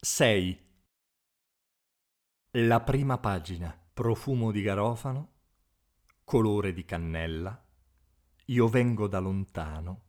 6. La prima pagina. Profumo di garofano, colore di cannella. Io vengo da lontano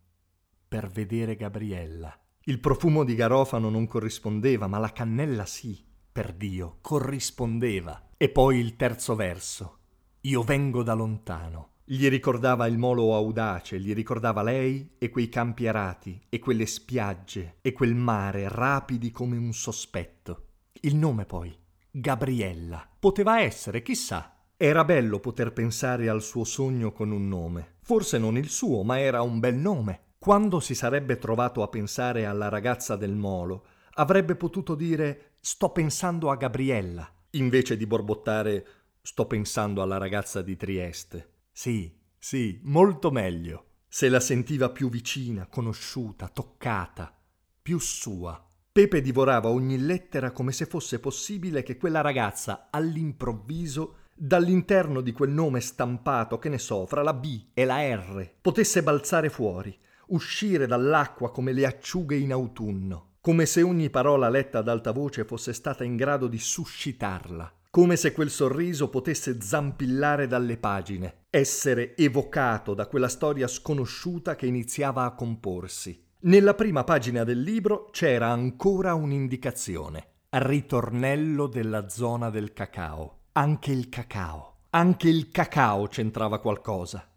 per vedere Gabriella. Il profumo di garofano non corrispondeva, ma la cannella sì, per Dio, corrispondeva. E poi il terzo verso. Io vengo da lontano. Gli ricordava il molo audace, gli ricordava lei e quei campi arati, e quelle spiagge, e quel mare rapidi come un sospetto. Il nome poi, Gabriella. Poteva essere, chissà. Era bello poter pensare al suo sogno con un nome. Forse non il suo, ma era un bel nome. Quando si sarebbe trovato a pensare alla ragazza del molo, avrebbe potuto dire sto pensando a Gabriella, invece di borbottare sto pensando alla ragazza di Trieste. Sì, sì, molto meglio. Se la sentiva più vicina, conosciuta, toccata, più sua. Pepe divorava ogni lettera come se fosse possibile che quella ragazza, all'improvviso, dall'interno di quel nome stampato, che ne so, fra la B e la R, potesse balzare fuori, uscire dall'acqua come le acciughe in autunno, come se ogni parola letta ad alta voce fosse stata in grado di suscitarla, come se quel sorriso potesse zampillare dalle pagine, essere evocato da quella storia sconosciuta che iniziava a comporsi. Nella prima pagina del libro c'era ancora un'indicazione. Ritornello della zona del cacao. Anche il cacao. Anche il cacao c'entrava qualcosa.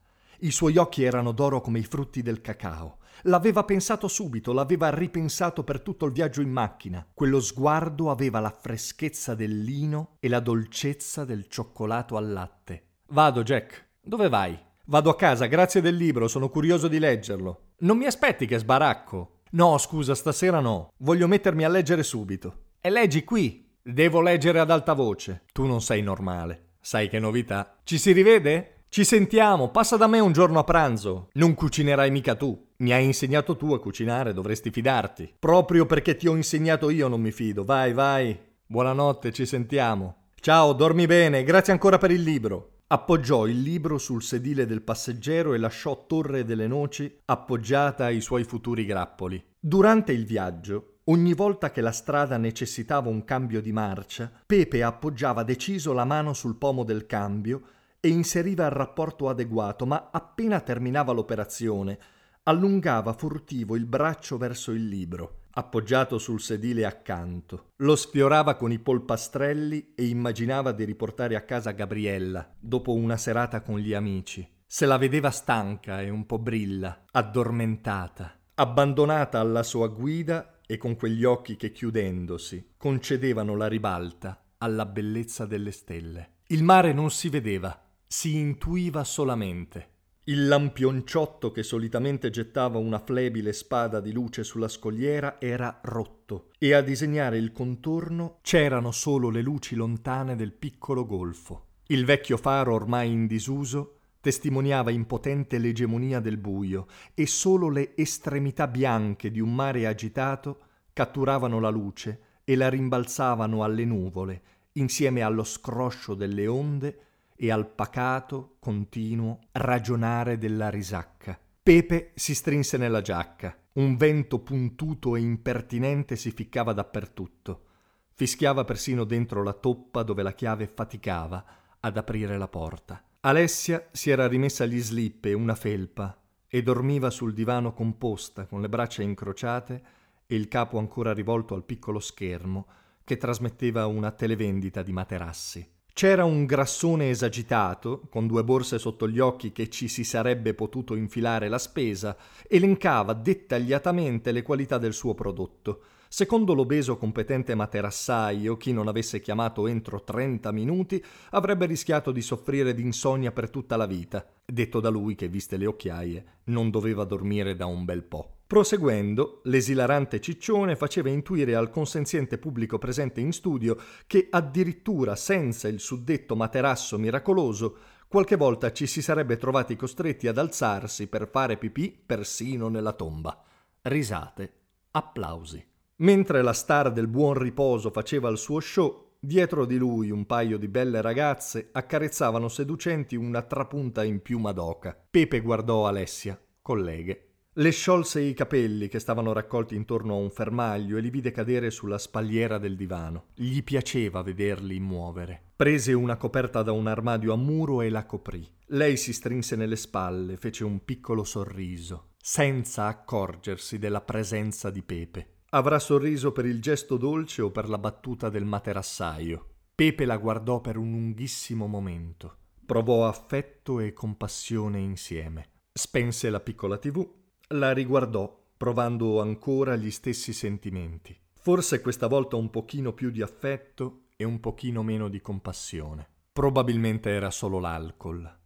I suoi occhi erano d'oro come i frutti del cacao. L'aveva pensato subito, l'aveva ripensato per tutto il viaggio in macchina. Quello sguardo aveva la freschezza del lino e la dolcezza del cioccolato al latte. Vado, Jack. Dove vai? Vado a casa, grazie del libro, sono curioso di leggerlo. Non mi aspetti che sbaracco. No, scusa, stasera no. Voglio mettermi a leggere subito. E leggi qui. Devo leggere ad alta voce. Tu non sei normale. Sai che novità. Ci si rivede? Ci sentiamo, passa da me un giorno a pranzo. Non cucinerai mica tu. Mi hai insegnato tu a cucinare, dovresti fidarti. Proprio perché ti ho insegnato io non mi fido. Vai, vai. Buonanotte, ci sentiamo. Ciao, dormi bene, grazie ancora per il libro. Appoggiò il libro sul sedile del passeggero e lasciò Torre delle Noci appoggiata ai suoi futuri grappoli. Durante il viaggio, ogni volta che la strada necessitava un cambio di marcia, Pepe appoggiava deciso la mano sul pomo del cambio e inseriva il rapporto adeguato, ma appena terminava l'operazione, allungava furtivo il braccio verso il libro appoggiato sul sedile accanto. Lo sfiorava con i polpastrelli e immaginava di riportare a casa Gabriella dopo una serata con gli amici. Se la vedeva stanca e un po' brilla, addormentata, abbandonata alla sua guida e con quegli occhi che chiudendosi concedevano la ribalta alla bellezza delle stelle. Il mare non si vedeva, si intuiva solamente. Il lampionciotto che solitamente gettava una flebile spada di luce sulla scogliera era rotto e a disegnare il contorno c'erano solo le luci lontane del piccolo golfo. Il vecchio faro ormai in disuso testimoniava impotente l'egemonia del buio e solo le estremità bianche di un mare agitato catturavano la luce e la rimbalzavano alle nuvole insieme allo scroscio delle onde e al pacato, continuo ragionare della risacca. Pepe si strinse nella giacca. Un vento puntuto e impertinente si ficcava dappertutto. Fischiava persino dentro la toppa dove la chiave faticava ad aprire la porta. Alessia si era rimessa gli slip e una felpa e dormiva sul divano composta con le braccia incrociate e il capo ancora rivolto al piccolo schermo che trasmetteva una televendita di materassi. C'era un grassone esagitato, con due borse sotto gli occhi che ci si sarebbe potuto infilare la spesa, elencava dettagliatamente le qualità del suo prodotto. Secondo l'obeso competente materassaio, chi non avesse chiamato entro 30 minuti avrebbe rischiato di soffrire d'insonnia per tutta la vita, detto da lui che, viste le occhiaie, non doveva dormire da un bel po'. Proseguendo, l'esilarante ciccione faceva intuire al consenziente pubblico presente in studio che addirittura senza il suddetto materasso miracoloso qualche volta ci si sarebbe trovati costretti ad alzarsi per fare pipì persino nella tomba. Risate, applausi. Mentre la star del buon riposo faceva il suo show, dietro di lui un paio di belle ragazze accarezzavano seducenti una trapunta in piuma d'oca. Pepe guardò Alessia, colleghe, le sciolse i capelli che stavano raccolti intorno a un fermaglio e li vide cadere sulla spalliera del divano. Gli piaceva vederli muovere. Prese una coperta da un armadio a muro e la coprì. Lei si strinse nelle spalle, fece un piccolo sorriso, senza accorgersi della presenza di Pepe. Avrà sorriso per il gesto dolce o per la battuta del materassaio. Pepe la guardò per un lunghissimo momento. Provò affetto e compassione insieme. Spense la piccola tv la riguardò, provando ancora gli stessi sentimenti. Forse questa volta un pochino più di affetto e un pochino meno di compassione. Probabilmente era solo l'alcol.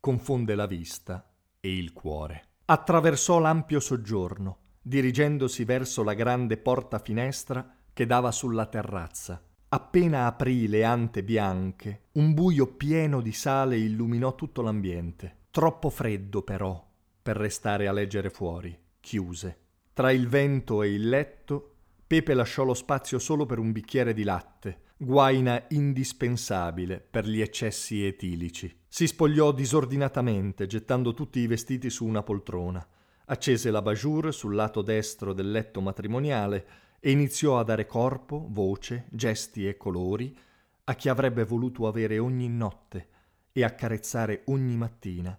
Confonde la vista e il cuore. Attraversò l'ampio soggiorno, dirigendosi verso la grande porta finestra che dava sulla terrazza. Appena aprì le ante bianche, un buio pieno di sale illuminò tutto l'ambiente. Troppo freddo, però, per restare a leggere fuori, chiuse. Tra il vento e il letto, Pepe lasciò lo spazio solo per un bicchiere di latte, guaina indispensabile per gli eccessi etilici. Si spogliò disordinatamente, gettando tutti i vestiti su una poltrona. Accese la bajour sul lato destro del letto matrimoniale e iniziò a dare corpo, voce, gesti e colori a chi avrebbe voluto avere ogni notte e accarezzare ogni mattina